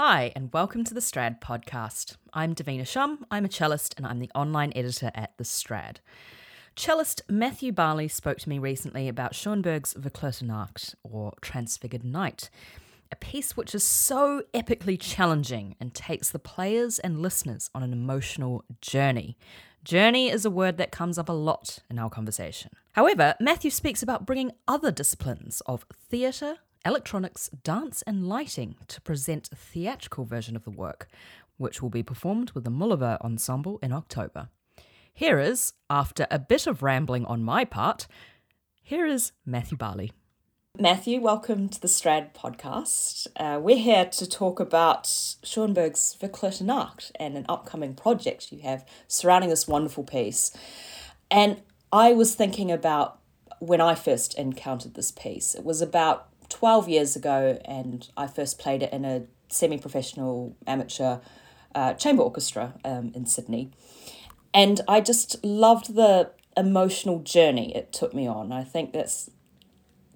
Hi, and welcome to the Strad podcast. I'm Davina Shum, I'm a cellist, and I'm the online editor at The Strad. Cellist Matthew Barley spoke to me recently about Schoenberg's Verklärte or Transfigured Night, a piece which is so epically challenging and takes the players and listeners on an emotional journey. Journey is a word that comes up a lot in our conversation. However, Matthew speaks about bringing other disciplines of theatre, electronics, dance, and lighting to present a theatrical version of the work, which will be performed with the Mullova Ensemble in October. Here is, after a bit of rambling on my part, here is Matthew Barley. Matthew, welcome to the Strad podcast. Uh, we're here to talk about Schoenberg's Verklärte Nacht and an upcoming project you have surrounding this wonderful piece. And I was thinking about when I first encountered this piece. It was about 12 years ago, and I first played it in a semi professional amateur uh, chamber orchestra um, in Sydney. And I just loved the emotional journey it took me on. I think that's,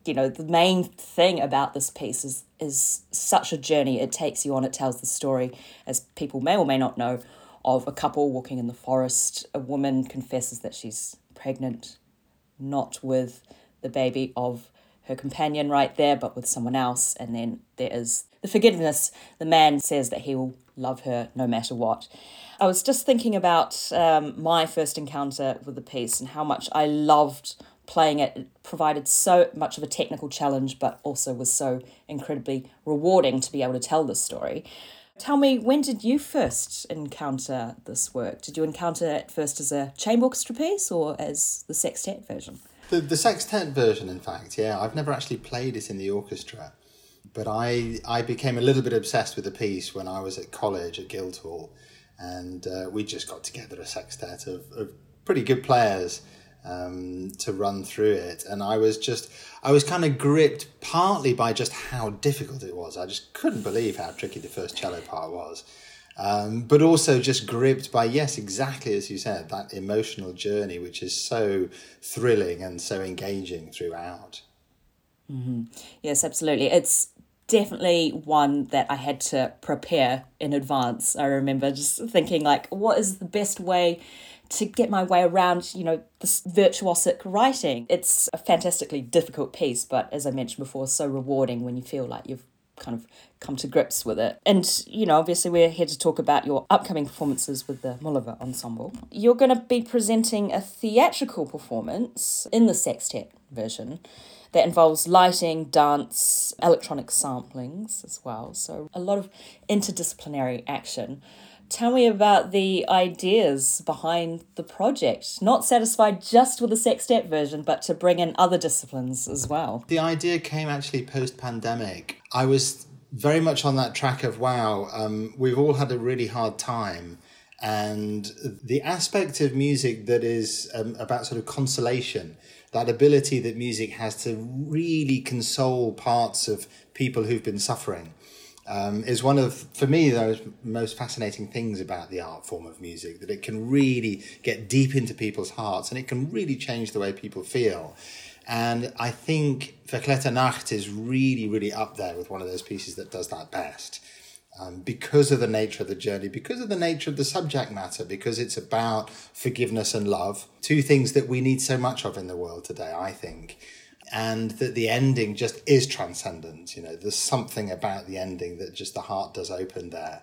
you know, the main thing about this piece is, is such a journey it takes you on. It tells the story, as people may or may not know, of a couple walking in the forest. A woman confesses that she's pregnant, not with the baby of her companion right there, but with someone else. And then there is the forgiveness. The man says that he will love her no matter what. I was just thinking about um, my first encounter with the piece and how much I loved playing it. It provided so much of a technical challenge, but also was so incredibly rewarding to be able to tell this story. Tell me, when did you first encounter this work? Did you encounter it first as a chamber orchestra piece or as the sextet version? The, the sextet version, in fact, yeah. I've never actually played it in the orchestra, but I, I became a little bit obsessed with the piece when I was at college at Guildhall, and uh, we just got together a sextet of, of pretty good players um, to run through it. And I was just, I was kind of gripped partly by just how difficult it was. I just couldn't believe how tricky the first cello part was. Um, but also just gripped by yes exactly as you said that emotional journey which is so thrilling and so engaging throughout mm-hmm. yes absolutely it's definitely one that i had to prepare in advance i remember just thinking like what is the best way to get my way around, you know, this virtuosic writing. It's a fantastically difficult piece, but as I mentioned before, so rewarding when you feel like you've kind of come to grips with it. And, you know, obviously we're here to talk about your upcoming performances with the Mullova Ensemble. You're going to be presenting a theatrical performance in the sextet version that involves lighting, dance, electronic samplings as well. So a lot of interdisciplinary action. Tell me about the ideas behind the project. Not satisfied just with the sextet version, but to bring in other disciplines as well. The idea came actually post pandemic. I was very much on that track of wow, um, we've all had a really hard time. And the aspect of music that is um, about sort of consolation, that ability that music has to really console parts of people who've been suffering um, is one of, for me, those most fascinating things about the art form of music, that it can really get deep into people's hearts and it can really change the way people feel. And I think Verklärte Nacht is really, really up there with one of those pieces that does that best. Um, because of the nature of the journey, because of the nature of the subject matter, because it's about forgiveness and love, two things that we need so much of in the world today, I think and that the ending just is transcendent. You know, there's something about the ending that just the heart does open there.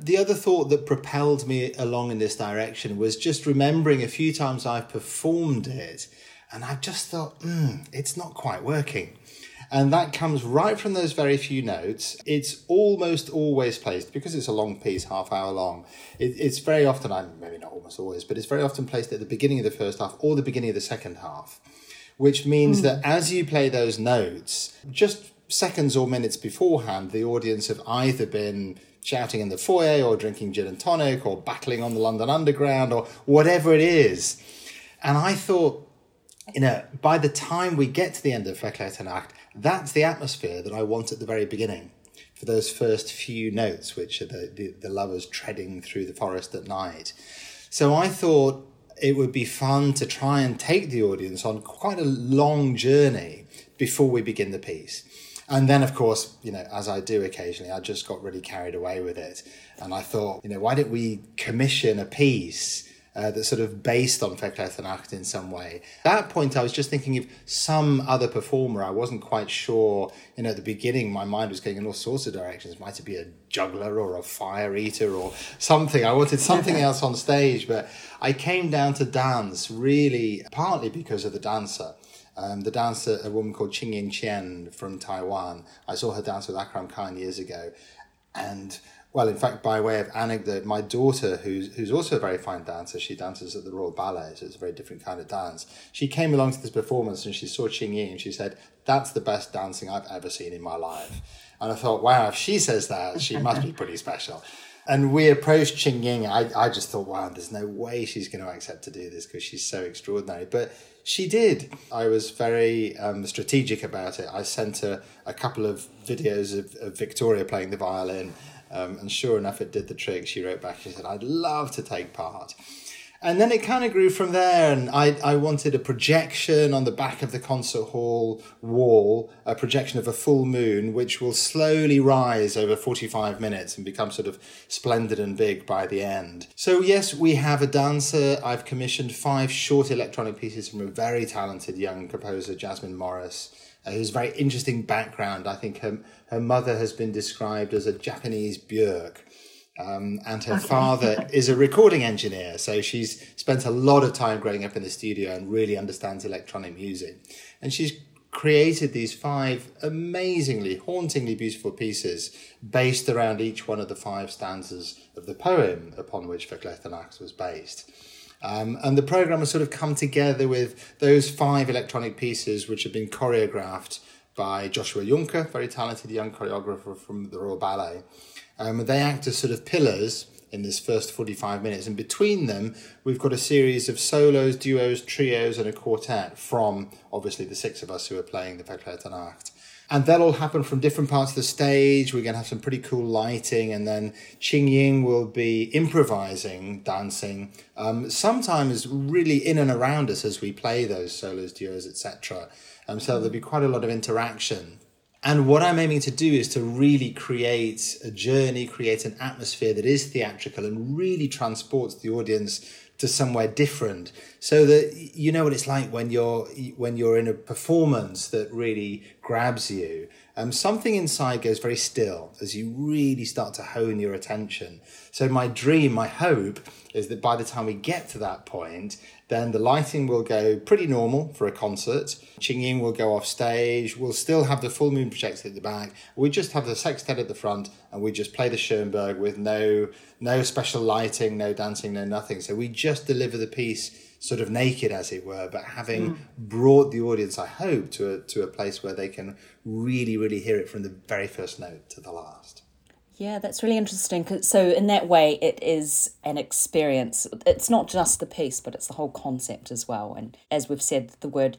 The other thought that propelled me along in this direction was just remembering a few times I've performed it, and I've just thought, mm, it's not quite working. And that comes right from those very few notes. It's almost always placed, because it's a long piece, half hour long, it, it's very often, I'm maybe not almost always, but it's very often placed at the beginning of the first half or the beginning of the second half which means mm. that as you play those notes, just seconds or minutes beforehand, the audience have either been shouting in the foyer or drinking gin and tonic or battling on the London Underground or whatever it is. And I thought, you know, by the time we get to the end of Verklärte Nacht, that's the atmosphere that I want at the very beginning for those first few notes, which are the, the, the lovers treading through the forest at night. So I thought, it would be fun to try and take the audience on quite a long journey before we begin the piece. And then, of course, you know, as I do occasionally, I just got really carried away with it. And I thought, you know, why didn't we commission a piece uh, that's sort of based on Verklärte Nacht in some way. At that point, I was just thinking of some other performer. I wasn't quite sure. You know, at the beginning, my mind was going in all sorts of directions. Might it be a juggler or a fire eater or something? I wanted something else on stage, but I came down to dance really partly because of the dancer. Um, the dancer, a woman called Ching Ying Chien from Taiwan. I saw her dance with Akram Khan years ago. And well, in fact, by way of anecdote, my daughter, who's who's also a very fine dancer, she dances at the Royal Ballet, so it's a very different kind of dance. She came along to this performance and she saw Ching Ying and she said, "That's the best dancing I've ever seen in my life." And I thought, wow, if she says that, she must be pretty special. And we approached Ying. I, I just thought, wow, there's no way she's going to accept to do this because she's so extraordinary. But she did. I was very um, strategic about it. I sent her a couple of videos of, of Viktoria playing the violin um, and sure enough, it did the trick. She wrote back, she said, I'd love to take part. And then it kind of grew from there, and I, I wanted a projection on the back of the concert hall wall, a projection of a full moon, which will slowly rise over 45 minutes and become sort of splendid and big by the end. So, yes, we have a dancer. I've commissioned five short electronic pieces from a very talented young composer, Jasmine Morris uh, who's very interesting background. I think her, her mother has been described as a Japanese Björk. Um, and her okay. father is a recording engineer, so she's spent a lot of time growing up in the studio and really understands electronic music. And she's created these five amazingly, hauntingly beautiful pieces based around each one of the five stanzas of the poem upon which Verklärte Nacht was based. Um, and the program has sort of come together with those five electronic pieces which have been choreographed by Joshua Junker, very talented young choreographer from the Royal Ballet. Um, they act as sort of pillars in this first 45 minutes. And between them, we've got a series of solos, duos, trios, and a quartet from obviously the six of us who are playing the Verklärte Nacht. And that'll all happen from different parts of the stage. We're going to have some pretty cool lighting, and then Ching Ying will be improvising, dancing, um, sometimes really in and around us as we play those solos, duos, etc. Um, so there'll be quite a lot of interaction. And what I'm aiming to do is to really create a journey, create an atmosphere that is theatrical and really transports the audience to somewhere different. So that you know what it's like when you're when you're in a performance that really grabs you. Um, something inside goes very still as you really start to hone your attention. So my dream my hope is that by the time we get to that point then the lighting will go pretty normal for a concert. Ying will go off stage. We'll still have the full moon projector at the back. We just have the sextet at the front, and we just play the Schoenberg with no no special lighting, no dancing, no nothing. So we just deliver the piece sort of naked, as it were, but having mm. brought the audience, I hope, to a, to a place where they can really, really hear it from the very first note to the last. Yeah, that's really interesting. So, in that way, it is an experience. It's not just the piece, but it's the whole concept as well. And as we've said, the word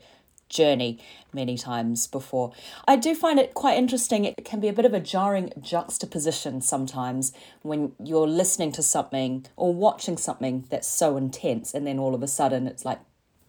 journey many times before. I do find it quite interesting. It can be a bit of a jarring juxtaposition sometimes when you're listening to something or watching something that's so intense, and then all of a sudden it's like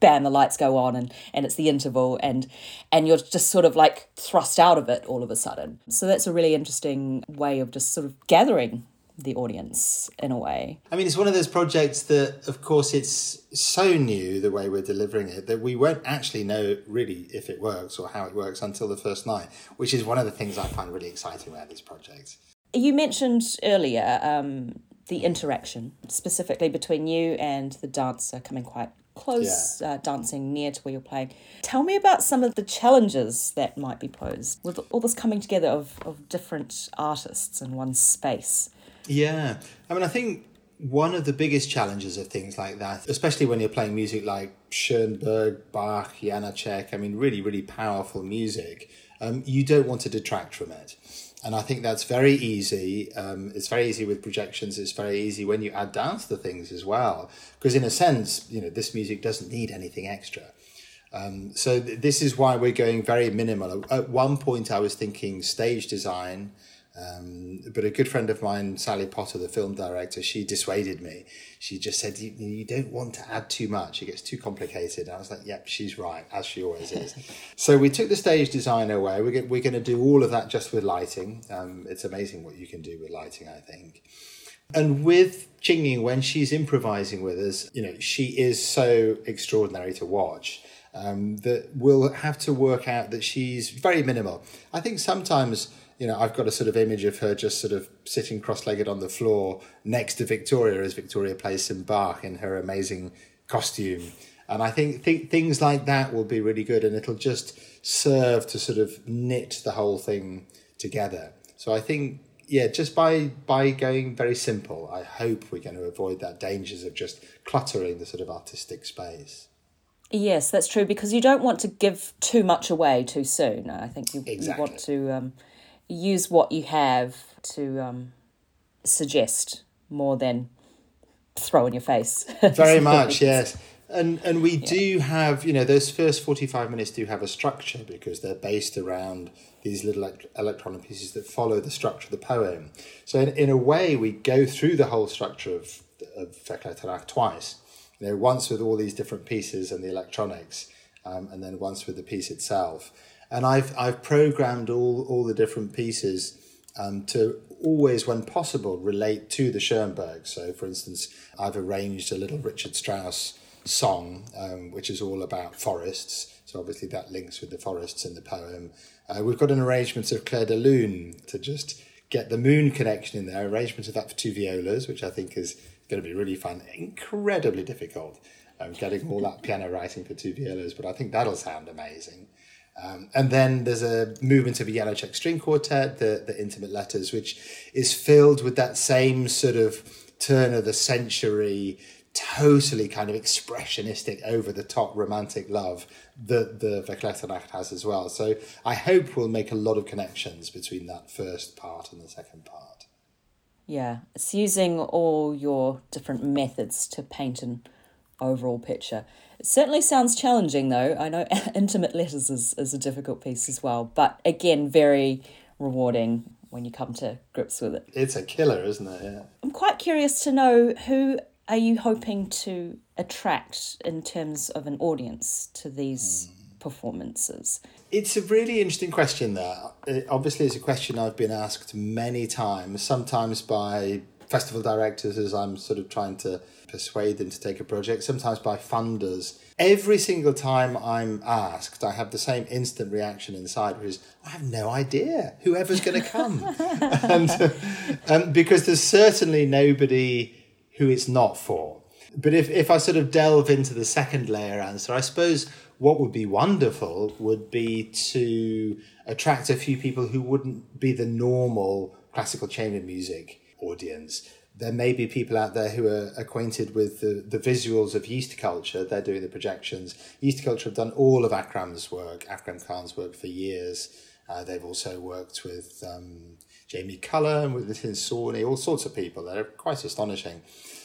bam the lights go on and and it's the interval and and you're just sort of like thrust out of it all of a sudden. So that's a really interesting way of just sort of gathering the audience in a way. I mean it's one of those projects that of course it's so new the way we're delivering it that we won't actually know really if it works or how it works until the first night which is one of the things i find really exciting about these projects you mentioned earlier um, the interaction specifically between you and the dancer coming quite close yeah. uh, dancing near to where you're playing. Tell me about some of the challenges that might be posed with all this coming together of, of different artists in one space. Yeah. I mean, I think one of the biggest challenges of things like that, especially when you're playing music like Schoenberg, Bach, Janacek, I mean, really, really powerful music, um, you don't want to detract from it. And I think that's very easy. Um, it's very easy with projections. It's very easy when you add dance to things as well. Because in a sense, you know, this music doesn't need anything extra. Um, so th- this is why we're going very minimal. At one point, I was thinking stage design, Um, but a good friend of mine, Sally Potter, the film director, she dissuaded me. She just said, you, you don't want to add too much. It gets too complicated. And I was like, yep, she's right, as she always is. so we took the stage design away. We're, we're going to do all of that just with lighting. Um, it's amazing what you can do with lighting, I think. And with Ying, when she's improvising with us, you know, she is so extraordinary to watch. Um, that we'll have to work out that she's very minimal. I think sometimes you know, I've got a sort of image of her just sort of sitting cross-legged on the floor next to Viktoria as Viktoria plays some Bach in her amazing costume. And I think th- things like that will be really good, and it'll just serve to sort of knit the whole thing together. So I think, yeah, just by by going very simple, I hope we're going to avoid that dangers of just cluttering the sort of artistic space. Yes, that's true because you don't want to give too much away too soon. I think you, exactly. you want to um, use what you have to um, suggest more than throw in your face. Very much, yes. And and we yeah. do have, you know, those first 45 minutes do have a structure because they're based around these little electronic pieces that follow the structure of the poem. So in, in a way, we go through the whole structure of, of Verklärte twice. You know, once with all these different pieces and the electronics, um, and then once with the piece itself and I've I've programmed all all the different pieces um, to always, when possible, relate to the Schoenberg. So, for instance, I've arranged a little Richard Strauss song, um, which is all about forests. So obviously that links with the forests in the poem. Uh, we've got an arrangement of Clair de Lune to just get the moon connection in there. Arrangement of that for two violas, which I think is going to be really fun. Incredibly difficult. Um, getting all that piano writing for two violas, but I think that'll sound amazing. Um, and then there's a movement of a Janacek string quartet, the, the intimate letters, which is filled with that same sort of turn of the century, totally kind of expressionistic, over the top romantic love that the Verklärte has as well. So I hope we'll make a lot of connections between that first part and the second part. Yeah, it's using all your different methods to paint an overall picture. It certainly sounds challenging, though. I know intimate letters is, is a difficult piece as well, but again, very rewarding when you come to grips with it. It's a killer, isn't it? Yeah. I'm quite curious to know who are you hoping to attract in terms of an audience to these mm. performances? It's a really interesting question there. It obviously, it's a question I've been asked many times, sometimes by festival directors as I'm sort of trying to persuade them to take a project, sometimes by funders. Every single time I'm asked, I have the same instant reaction inside, which is, I have no idea whoever's going to come. and, um, because there's certainly nobody who it's not for. But if, if I sort of delve into the second layer answer, I suppose what would be wonderful would be to attract a few people who wouldn't be the normal classical chamber music audience there may be people out there who are acquainted with the, the visuals of YeastCulture. They're doing the projections. YeastCulture have done all of Akram's work, Akram Khan's work for years. Uh, they've also worked with um, Jamie Cullum and with Nitin Sawhney, all sorts of people. They're quite astonishing.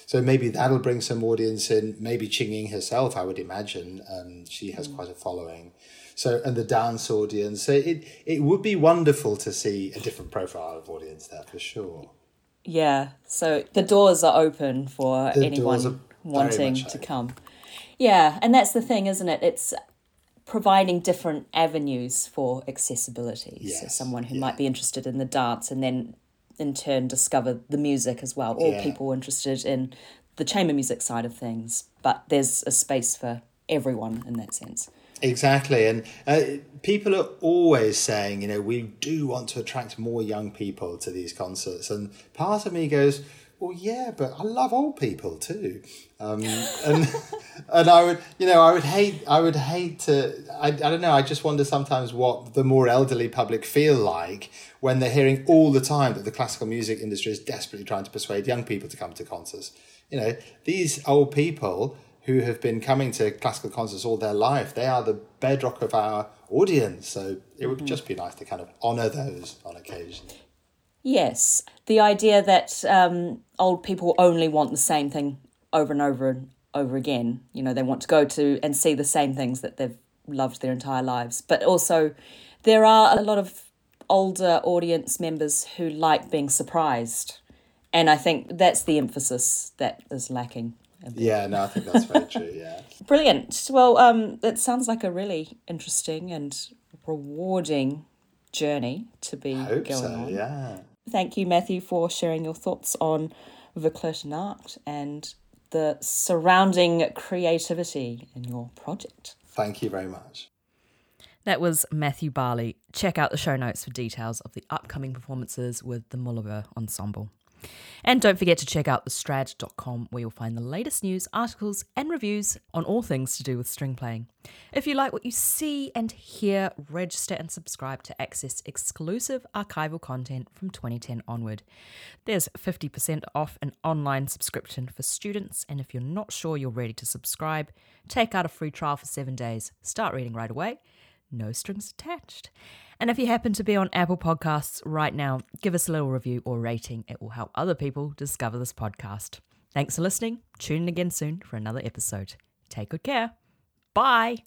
So maybe that'll bring some audience in. Maybe Ching Ying herself, I would imagine. Um, she has mm. quite a following. So and the dance audience. So it it would be wonderful to see a different profile of audience there for sure. Yeah, so the doors are open for the anyone wanting to come. Yeah, and that's the thing, isn't it? It's providing different avenues for accessibility. Yes. So someone who yeah. might be interested in the dance and then in turn discover the music as well, or yeah. people interested in the chamber music side of things. But there's a space for everyone in that sense. Exactly. And uh, people are always saying, you know, we do want to attract more young people to these concerts. And part of me goes, well, yeah, but I love old people too. Um, and and I would, you know, I would hate, I would hate to, I, I don't know, I just wonder sometimes what the more elderly public feel like when they're hearing all the time that the classical music industry is desperately trying to persuade young people to come to concerts. You know, these old people who have been coming to classical concerts all their life. They are the bedrock of our audience. So it would mm-hmm. just be nice to kind of honour those on occasion. Yes. The idea that um, old people only want the same thing over and over and over again. You know, they want to go to and see the same things that they've loved their entire lives. But also, there are a lot of older audience members who like being surprised. And I think that's the emphasis that is lacking. Yeah, no, I think that's very true. Yeah. Brilliant. Well, um, it sounds like a really interesting and rewarding journey to be Hope going so, on. yeah. Thank you, Matthew, for sharing your thoughts on Verklärte and the surrounding creativity in your project. Thank you very much. That was Matthew Barley. Check out the show notes for details of the upcoming performances with the Mullova Ensemble. And don't forget to check out thestrad.com where you'll find the latest news, articles, and reviews on all things to do with string playing. If you like what you see and hear, register and subscribe to access exclusive archival content from 2010 onward. There's 50% off an online subscription for students, and if you're not sure you're ready to subscribe, take out a free trial for seven days. Start reading right away no strings attached. And if you happen to be on Apple Podcasts right now, give us a little review or rating. It will help other people discover this podcast. Thanks for listening. Tune in again soon for another episode. Take good care. Bye.